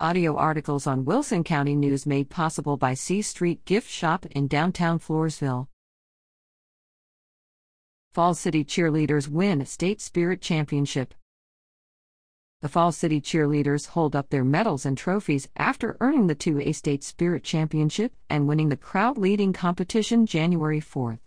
Audio articles on Wilson County News made possible by C Street Gift Shop in downtown Floresville. Falls City Cheerleaders win State Spirit Championship. The Falls City Cheerleaders hold up their medals and trophies after earning the 2A State Spirit Championship and winning the crowd leading competition January 4th.